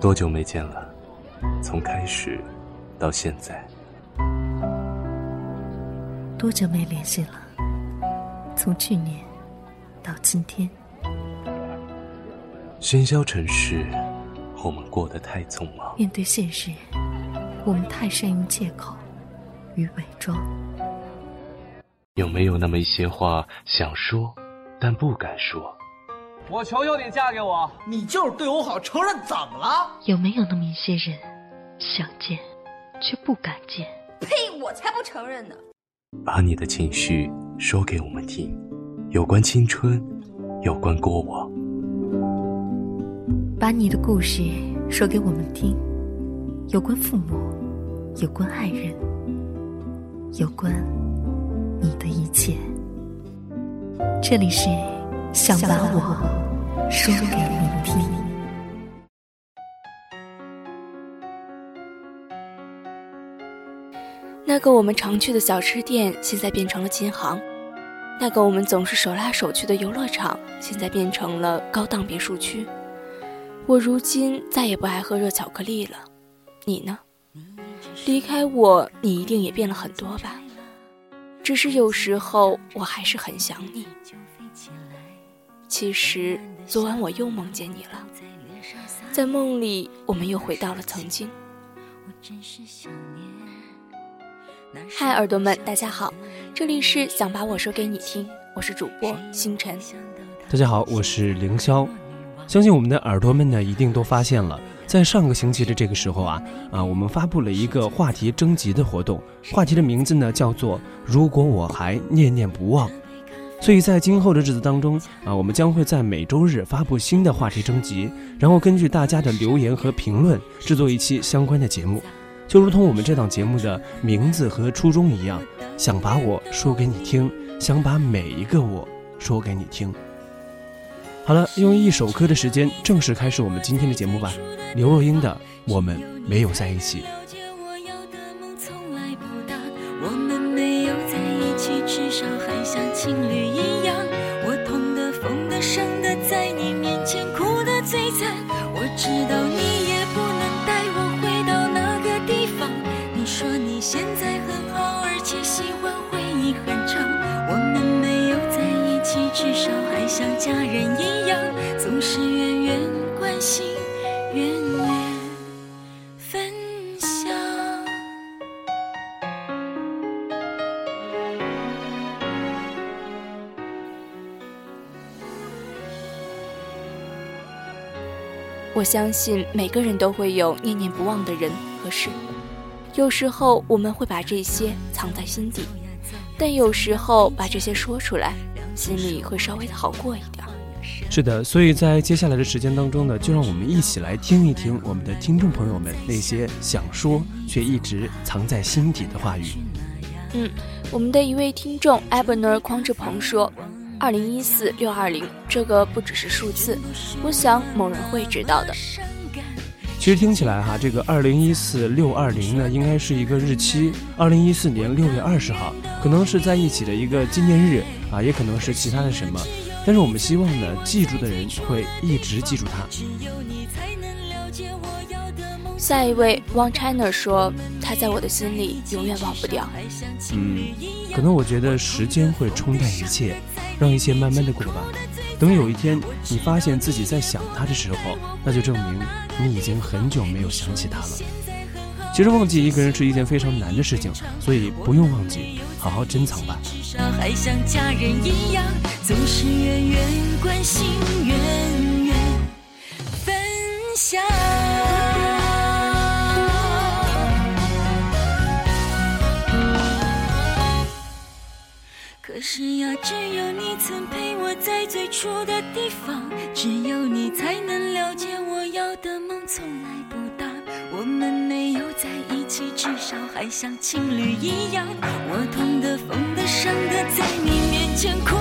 多久没见了？从开始到现在，多久没联系了？从去年到今天，喧嚣尘世，我们过得太匆忙。面对现实，我们太善用借口与伪装。有没有那么一些话想说，但不敢说？我求求你嫁给我！你就是对我好，承认怎么了？有没有那么一些人，想见却不敢见？呸！我才不承认呢！把你的情绪说给我们听，有关青春，有关过往。把你的故事说给我们听，有关父母，有关爱人，有关你的一切。这里是。想把我说给你听。那个我们常去的小吃店，现在变成了琴行；那个我们总是手拉手去的游乐场，现在变成了高档别墅区。我如今再也不爱喝热巧克力了，你呢？离开我，你一定也变了很多吧？只是有时候，我还是很想你。其实昨晚我又梦见你了，在梦里我们又回到了曾经。嗨，耳朵们，大家好，这里是想把我说给你听，我是主播星辰。大家好，我是凌霄。相信我们的耳朵们呢，一定都发现了，在上个星期的这个时候啊啊，我们发布了一个话题征集的活动，话题的名字呢叫做“如果我还念念不忘”。所以在今后的日子当中啊，我们将会在每周日发布新的话题征集，然后根据大家的留言和评论制作一期相关的节目，就如同我们这档节目的名字和初衷一样，想把我说给你听，想把每一个我说给你听。好了，用一首歌的时间正式开始我们今天的节目吧。刘若英的《我们没有在一起》。至少还像家人一样，总是远远关心，远远分享我相信每个人都会有念念不忘的人和事，有时候我们会把这些藏在心底，但有时候把这些说出来，心里会稍微的好过一点。是的，所以在接下来的时间当中呢，就让我们一起来听一听我们的听众朋友们那些想说却一直藏在心底的话语。嗯，我们的一位听众 Abner 匡志鹏说。二零一四六二零，这个不只是数字，我想某人会知道的。其实听起来哈，这个二零一四六二零呢，应该是一个日期，二零一四年六月二十号，可能是在一起的一个纪念日啊，也可能是其他的什么。但是我们希望呢，记住的人会一直记住他。下一位 One China 说，他在我的心里永远忘不掉。嗯，可能我觉得时间会冲淡一切。让一切慢慢的过吧。等有一天你发现自己在想他的时候，那就证明你已经很久没有想起他了。其实忘记一个人是一件非常难的事情，所以不用忘记，好好珍藏吧。至少还像家人一样，总是远远关心，远远可是呀，只有你曾陪我在最初的地方，只有你才能了解我要的梦从来不大。我们没有在一起，至少还像情侣一样。我痛的、疯的、伤的，在你面前哭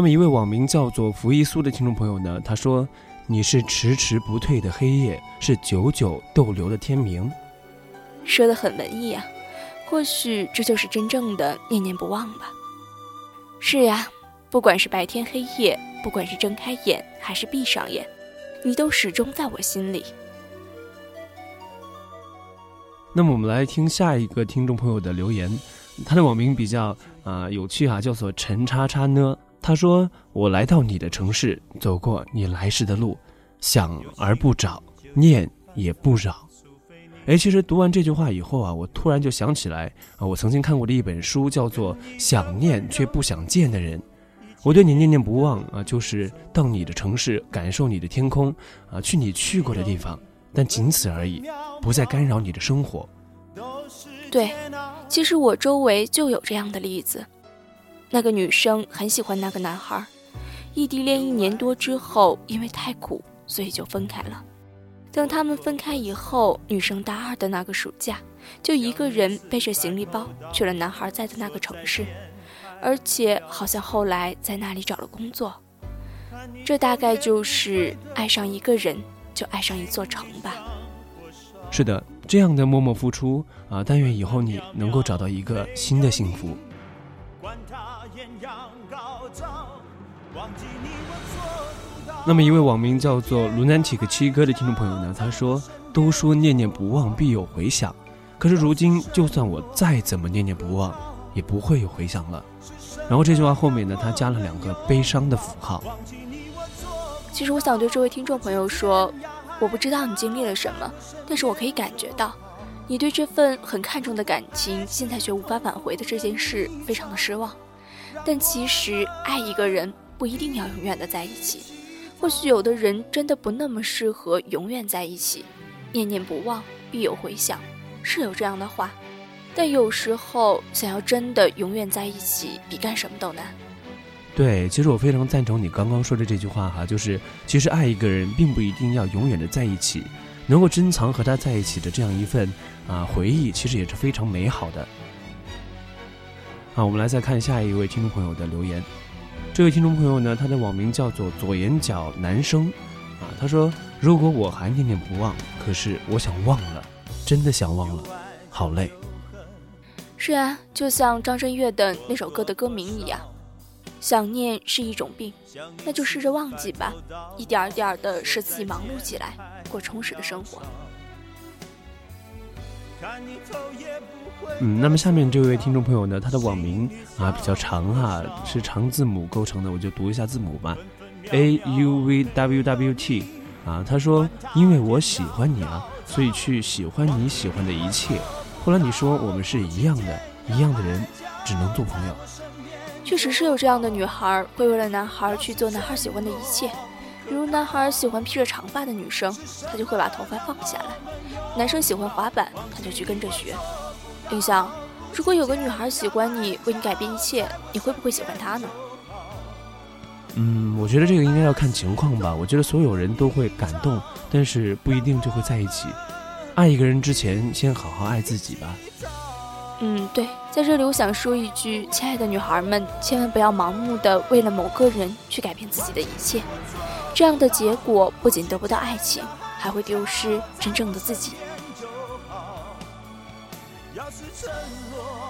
那么一位网名叫做福一苏的听众朋友呢，他说：“你是迟迟不退的黑夜，是久久逗留的天明。”说的很文艺啊，或许这就是真正的念念不忘吧。是呀，不管是白天黑夜，不管是睁开眼还是闭上眼，你都始终在我心里。那么我们来听下一个听众朋友的留言，他的网名比较啊有趣啊，叫做陈叉叉呢。他说：“我来到你的城市，走过你来时的路，想而不找，念也不扰。”哎，其实读完这句话以后啊，我突然就想起来啊，我曾经看过的一本书，叫做《想念却不想见的人》。我对你念念不忘啊，就是到你的城市，感受你的天空啊，去你去过的地方，但仅此而已，不再干扰你的生活。对，其实我周围就有这样的例子。那个女生很喜欢那个男孩，异地恋一年多之后，因为太苦，所以就分开了。等他们分开以后，女生大二的那个暑假，就一个人背着行李包去了男孩在的那个城市，而且好像后来在那里找了工作。这大概就是爱上一个人就爱上一座城吧。是的，这样的默默付出啊，但愿以后你能够找到一个新的幸福。那么一位网名叫做 lunatic 七哥的听众朋友呢，他说：“都说念念不忘必有回响，可是如今就算我再怎么念念不忘，也不会有回响了。”然后这句话后面呢，他加了两个悲伤的符号。其实我想对这位听众朋友说，我不知道你经历了什么，但是我可以感觉到，你对这份很看重的感情，现在却无法挽回的这件事，非常的失望。但其实爱一个人不一定要永远的在一起，或许有的人真的不那么适合永远在一起。念念不忘必有回响，是有这样的话，但有时候想要真的永远在一起，比干什么都难。对，其实我非常赞同你刚刚说的这句话哈，就是其实爱一个人并不一定要永远的在一起，能够珍藏和他在一起的这样一份啊回忆，其实也是非常美好的。好，我们来再看下一位听众朋友的留言。这位听众朋友呢，他的网名叫做左眼角男生，啊，他说：“如果我还念念不忘，可是我想忘了，真的想忘了，好累。”是啊，就像张震岳的那首歌的歌名一样，“想念是一种病，那就试着忘记吧，一点点的使自己忙碌起来，过充实的生活。”嗯，那么下面这位听众朋友呢，他的网名啊比较长哈，是长字母构成的，我就读一下字母吧，A U V W W T 啊，他说因为我喜欢你啊，所以去喜欢你喜欢的一切。后来你说我们是一样的，一样的人，只能做朋友。确实是有这样的女孩，会为了男孩去做男孩喜欢的一切。比如男孩喜欢披着长发的女生，他就会把头发放下来；男生喜欢滑板，他就去跟着学。丁香，如果有个女孩喜欢你，为你改变一切，你会不会喜欢她呢？嗯，我觉得这个应该要看情况吧。我觉得所有人都会感动，但是不一定就会在一起。爱一个人之前，先好好爱自己吧。嗯，对，在这里我想说一句，亲爱的女孩们，千万不要盲目的为了某个人去改变自己的一切。这样的结果不仅得不到爱情，还会丢失真正的自己。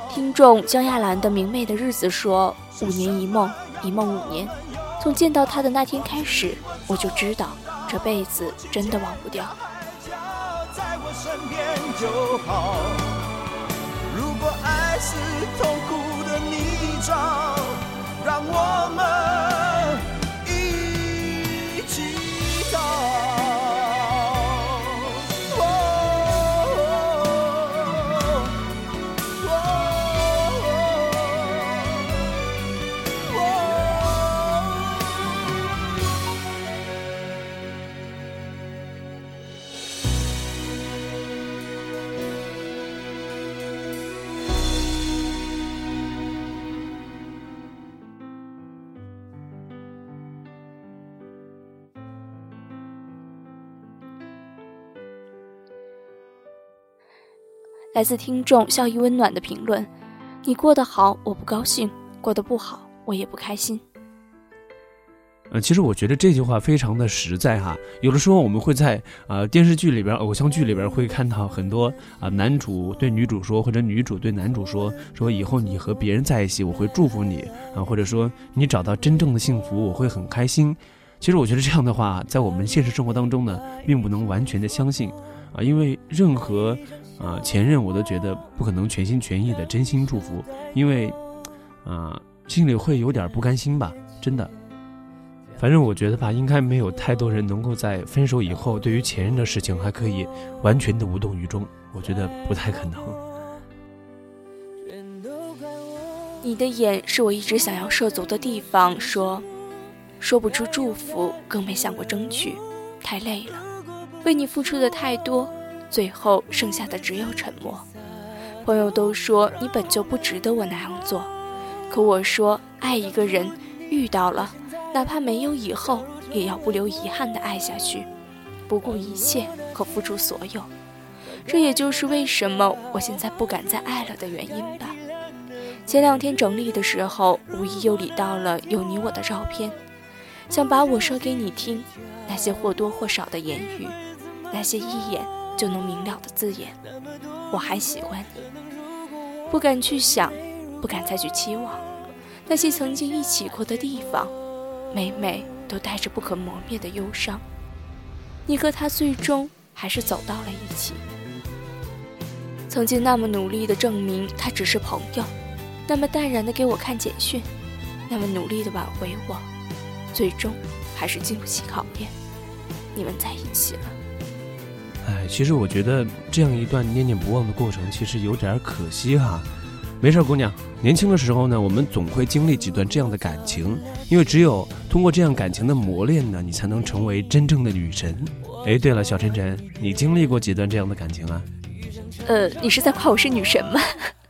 听众江亚兰的明媚的日子说：“五年一梦，一梦五年。从见到他的那天开始，我就知道这辈子真的忘不掉。”如果爱是痛苦的泥沼，让我们。来自听众笑意温暖的评论：你过得好，我不高兴；过得不好，我也不开心。呃，其实我觉得这句话非常的实在哈。有的时候我们会在啊电视剧里边、偶像剧里边会看到很多啊男主对女主说，或者女主对男主说，说以后你和别人在一起，我会祝福你啊，或者说你找到真正的幸福，我会很开心。其实我觉得这样的话，在我们现实生活当中呢，并不能完全的相信啊，因为任何啊前任，我都觉得不可能全心全意的真心祝福，因为啊心里会有点不甘心吧，真的。反正我觉得吧，应该没有太多人能够在分手以后，对于前任的事情还可以完全的无动于衷。我觉得不太可能。你的眼是我一直想要涉足的地方。说，说不出祝福，更没想过争取，太累了。为你付出的太多，最后剩下的只有沉默。朋友都说你本就不值得我那样做，可我说爱一个人，遇到了。哪怕没有以后，也要不留遗憾的爱下去，不顾一切和付出所有。这也就是为什么我现在不敢再爱了的原因吧。前两天整理的时候，无意又理到了有你我的照片，想把我说给你听。那些或多或少的言语，那些一眼就能明了的字眼，我还喜欢你。不敢去想，不敢再去期望，那些曾经一起过的地方。每每都带着不可磨灭的忧伤，你和他最终还是走到了一起。曾经那么努力的证明他只是朋友，那么淡然的给我看简讯，那么努力的挽回我，最终还是经不起考验，你们在一起了。哎，其实我觉得这样一段念念不忘的过程，其实有点可惜哈。没事，姑娘。年轻的时候呢，我们总会经历几段这样的感情，因为只有通过这样感情的磨练呢，你才能成为真正的女神。哎，对了，小晨晨，你经历过几段这样的感情啊？呃，你是在夸我是女神吗？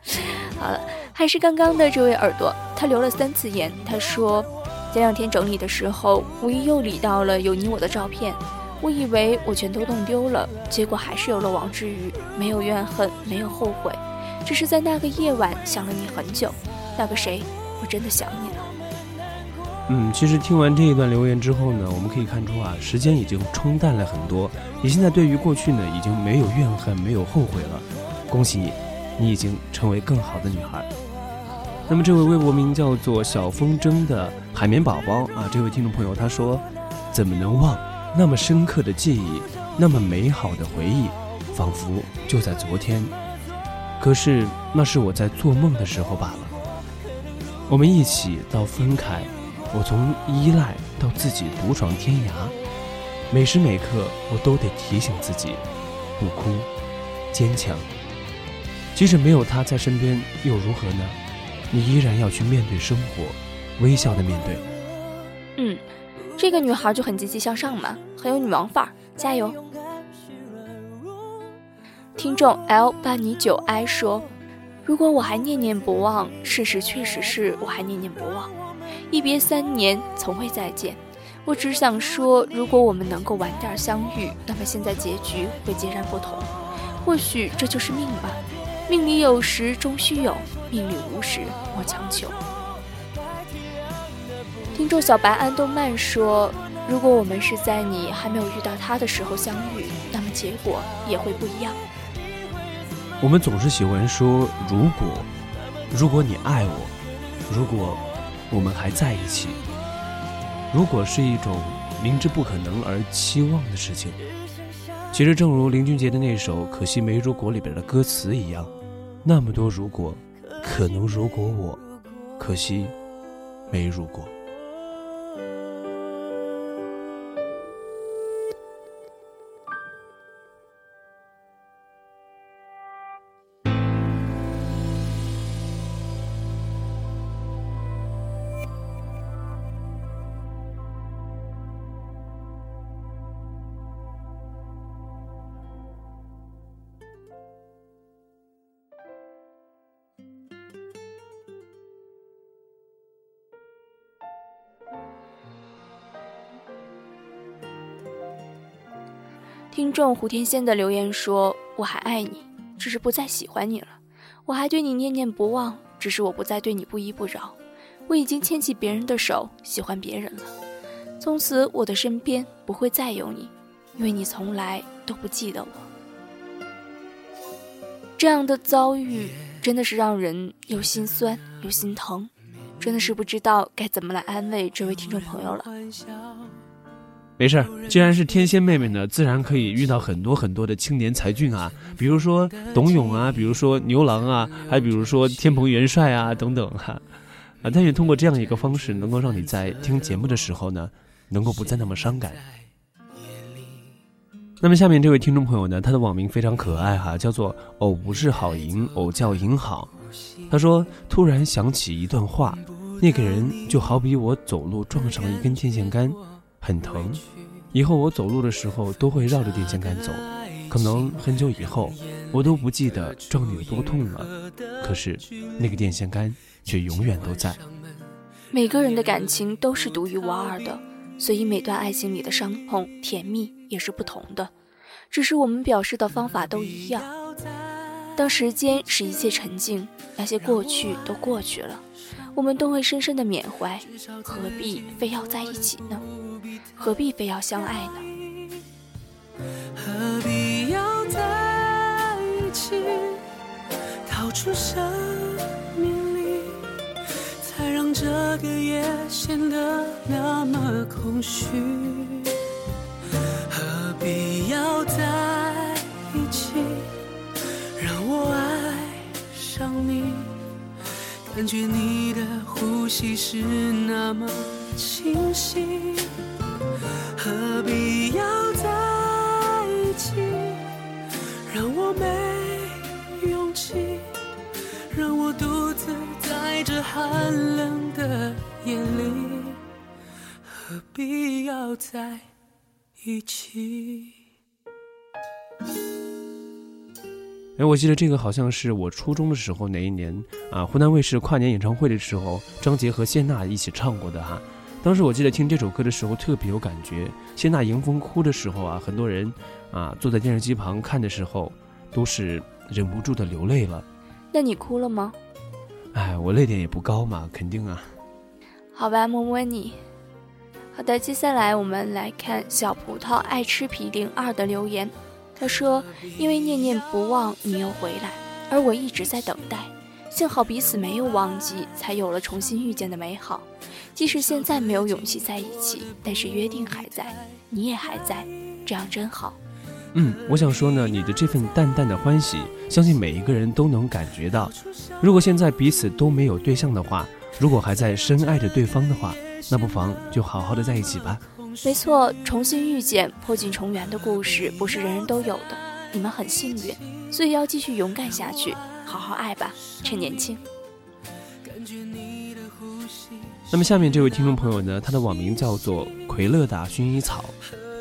好了，还是刚刚的这位耳朵，他留了三次言。他说，前两天整理的时候，无意又理到了有你我的照片，我以为我全都弄丢了，结果还是有了王之余，没有怨恨，没有后悔。只是在那个夜晚想了你很久，那个谁，我真的想你了。嗯，其实听完这一段留言之后呢，我们可以看出啊，时间已经冲淡了很多。你现在对于过去呢，已经没有怨恨，没有后悔了。恭喜你，你已经成为更好的女孩。那么这位微博名叫做小风筝的海绵宝宝啊，这位听众朋友他说，怎么能忘那么深刻的记忆，那么美好的回忆，仿佛就在昨天。可是那是我在做梦的时候罢了。我们一起到分开，我从依赖到自己独闯天涯，每时每刻我都得提醒自己，不哭，坚强。即使没有他在身边又如何呢？你依然要去面对生活，微笑的面对。嗯，这个女孩就很积极向上嘛，很有女王范儿，加油。听众 L 八你九 I 说：“如果我还念念不忘，事实确实是我还念念不忘。一别三年，从未再见。我只想说，如果我们能够晚点相遇，那么现在结局会截然不同。或许这就是命吧。命里有时终须有，命里无时莫强求。”听众小白安动漫说：“如果我们是在你还没有遇到他的时候相遇，那么结果也会不一样。”我们总是喜欢说“如果”，如果你爱我，如果我们还在一起，如果是一种明知不可能而期望的事情。其实，正如林俊杰的那首《可惜没如果》里边的歌词一样，那么多如果，可能如果我，可惜没如果。听众胡天仙的留言说：“我还爱你，只是不再喜欢你了；我还对你念念不忘，只是我不再对你不依不饶。我已经牵起别人的手，喜欢别人了。从此，我的身边不会再有你，因为你从来都不记得我。这样的遭遇真的是让人又心酸又心疼，真的是不知道该怎么来安慰这位听众朋友了。没事，既然是天仙妹妹呢，自然可以遇到很多很多的青年才俊啊，比如说董永啊，比如说牛郎啊，还比如说天蓬元帅啊等等哈，啊，但愿通过这样一个方式，能够让你在听节目的时候呢，能够不再那么伤感。那么下面这位听众朋友呢，他的网名非常可爱哈，叫做偶不是好银，偶叫银好。他说突然想起一段话，那个人就好比我走路撞上了一根电线杆。很疼，以后我走路的时候都会绕着电线杆走，可能很久以后我都不记得撞你有多痛了，可是那个电线杆却永远都在。每个人的感情都是独一无二的，所以每段爱情里的伤痛、甜蜜也是不同的，只是我们表示的方法都一样。当时间使一切沉静，那些过去都过去了，我们都会深深的缅怀，何必非要在一起呢？何必非要相爱呢？何必要在一起？逃出生命里，才让这个夜显得那么空虚。何必要在一起？让我爱上你，感觉你的呼吸是那么清晰。何必要在一起？让我没勇气，让我独自在这寒冷的夜里。何必要在一起？哎，我记得这个好像是我初中的时候哪一年啊？湖南卫视跨年演唱会的时候，张杰和谢娜一起唱过的哈。当时我记得听这首歌的时候特别有感觉，谢娜迎风哭的时候啊，很多人啊坐在电视机旁看的时候，都是忍不住的流泪了。那你哭了吗？哎，我泪点也不高嘛，肯定啊。好吧，摸摸你。好的，接下来我们来看小葡萄爱吃皮零二的留言。他说：“因为念念不忘，你又回来，而我一直在等待。幸好彼此没有忘记，才有了重新遇见的美好。”即使现在没有勇气在一起，但是约定还在，你也还在，这样真好。嗯，我想说呢，你的这份淡淡的欢喜，相信每一个人都能感觉到。如果现在彼此都没有对象的话，如果还在深爱着对方的话，那不妨就好好的在一起吧。没错，重新遇见、破镜重圆的故事不是人人都有的，你们很幸运，所以要继续勇敢下去，好好爱吧，趁年轻。那么下面这位听众朋友呢，他的网名叫做奎乐达薰衣草，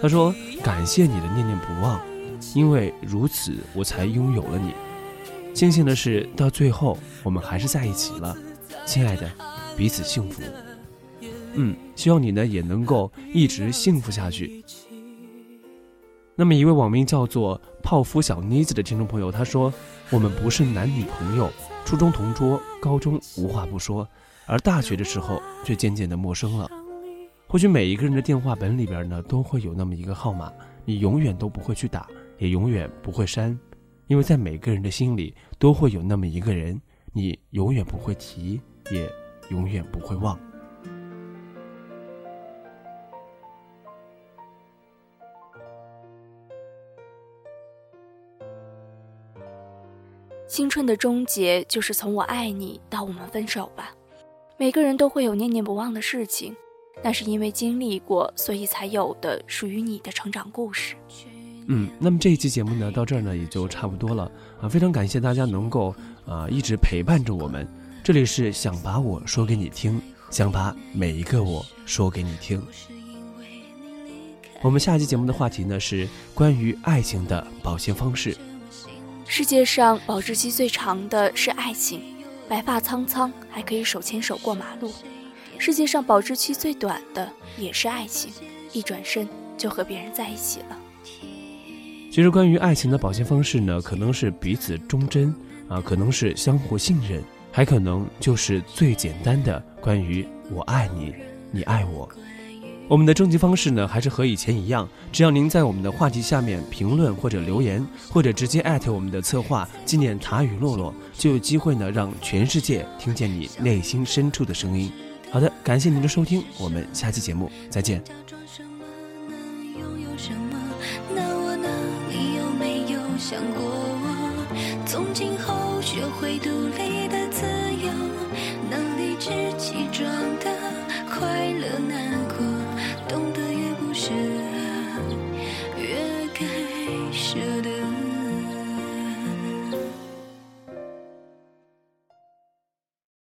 他说：“感谢你的念念不忘，因为如此我才拥有了你。庆幸的是，到最后我们还是在一起了，亲爱的，彼此幸福。嗯，希望你呢也能够一直幸福下去。”那么一位网名叫做泡芙小妮子的听众朋友，他说：“我们不是男女朋友，初中同桌，高中无话不说。”而大学的时候却渐渐的陌生了。或许每一个人的电话本里边呢，都会有那么一个号码，你永远都不会去打，也永远不会删，因为在每个人的心里都会有那么一个人，你永远不会提，也永远不会忘。青春的终结，就是从我爱你到我们分手吧。每个人都会有念念不忘的事情，那是因为经历过，所以才有的属于你的成长故事。嗯，那么这一期节目呢，到这儿呢也就差不多了啊！非常感谢大家能够啊一直陪伴着我们。这里是想把我说给你听，想把每一个我说给你听。我们下期节目的话题呢是关于爱情的保鲜方式。世界上保质期最长的是爱情。白发苍苍，还可以手牵手过马路。世界上保质期最短的也是爱情，一转身就和别人在一起了。其实，关于爱情的保鲜方式呢，可能是彼此忠贞啊，可能是相互信任，还可能就是最简单的关于我爱你，你爱我。我们的征集方式呢还是和以前一样只要您在我们的话题下面评论或者留言或者直接艾特我们的策划纪念塔与洛洛就有机会呢让全世界听见你内心深处的声音。好的感谢您的收听我们下期节目再见。假装什么能拥有什么那我呢你有没有想过我？从今后学会独立的自由能理直气壮的快乐难过。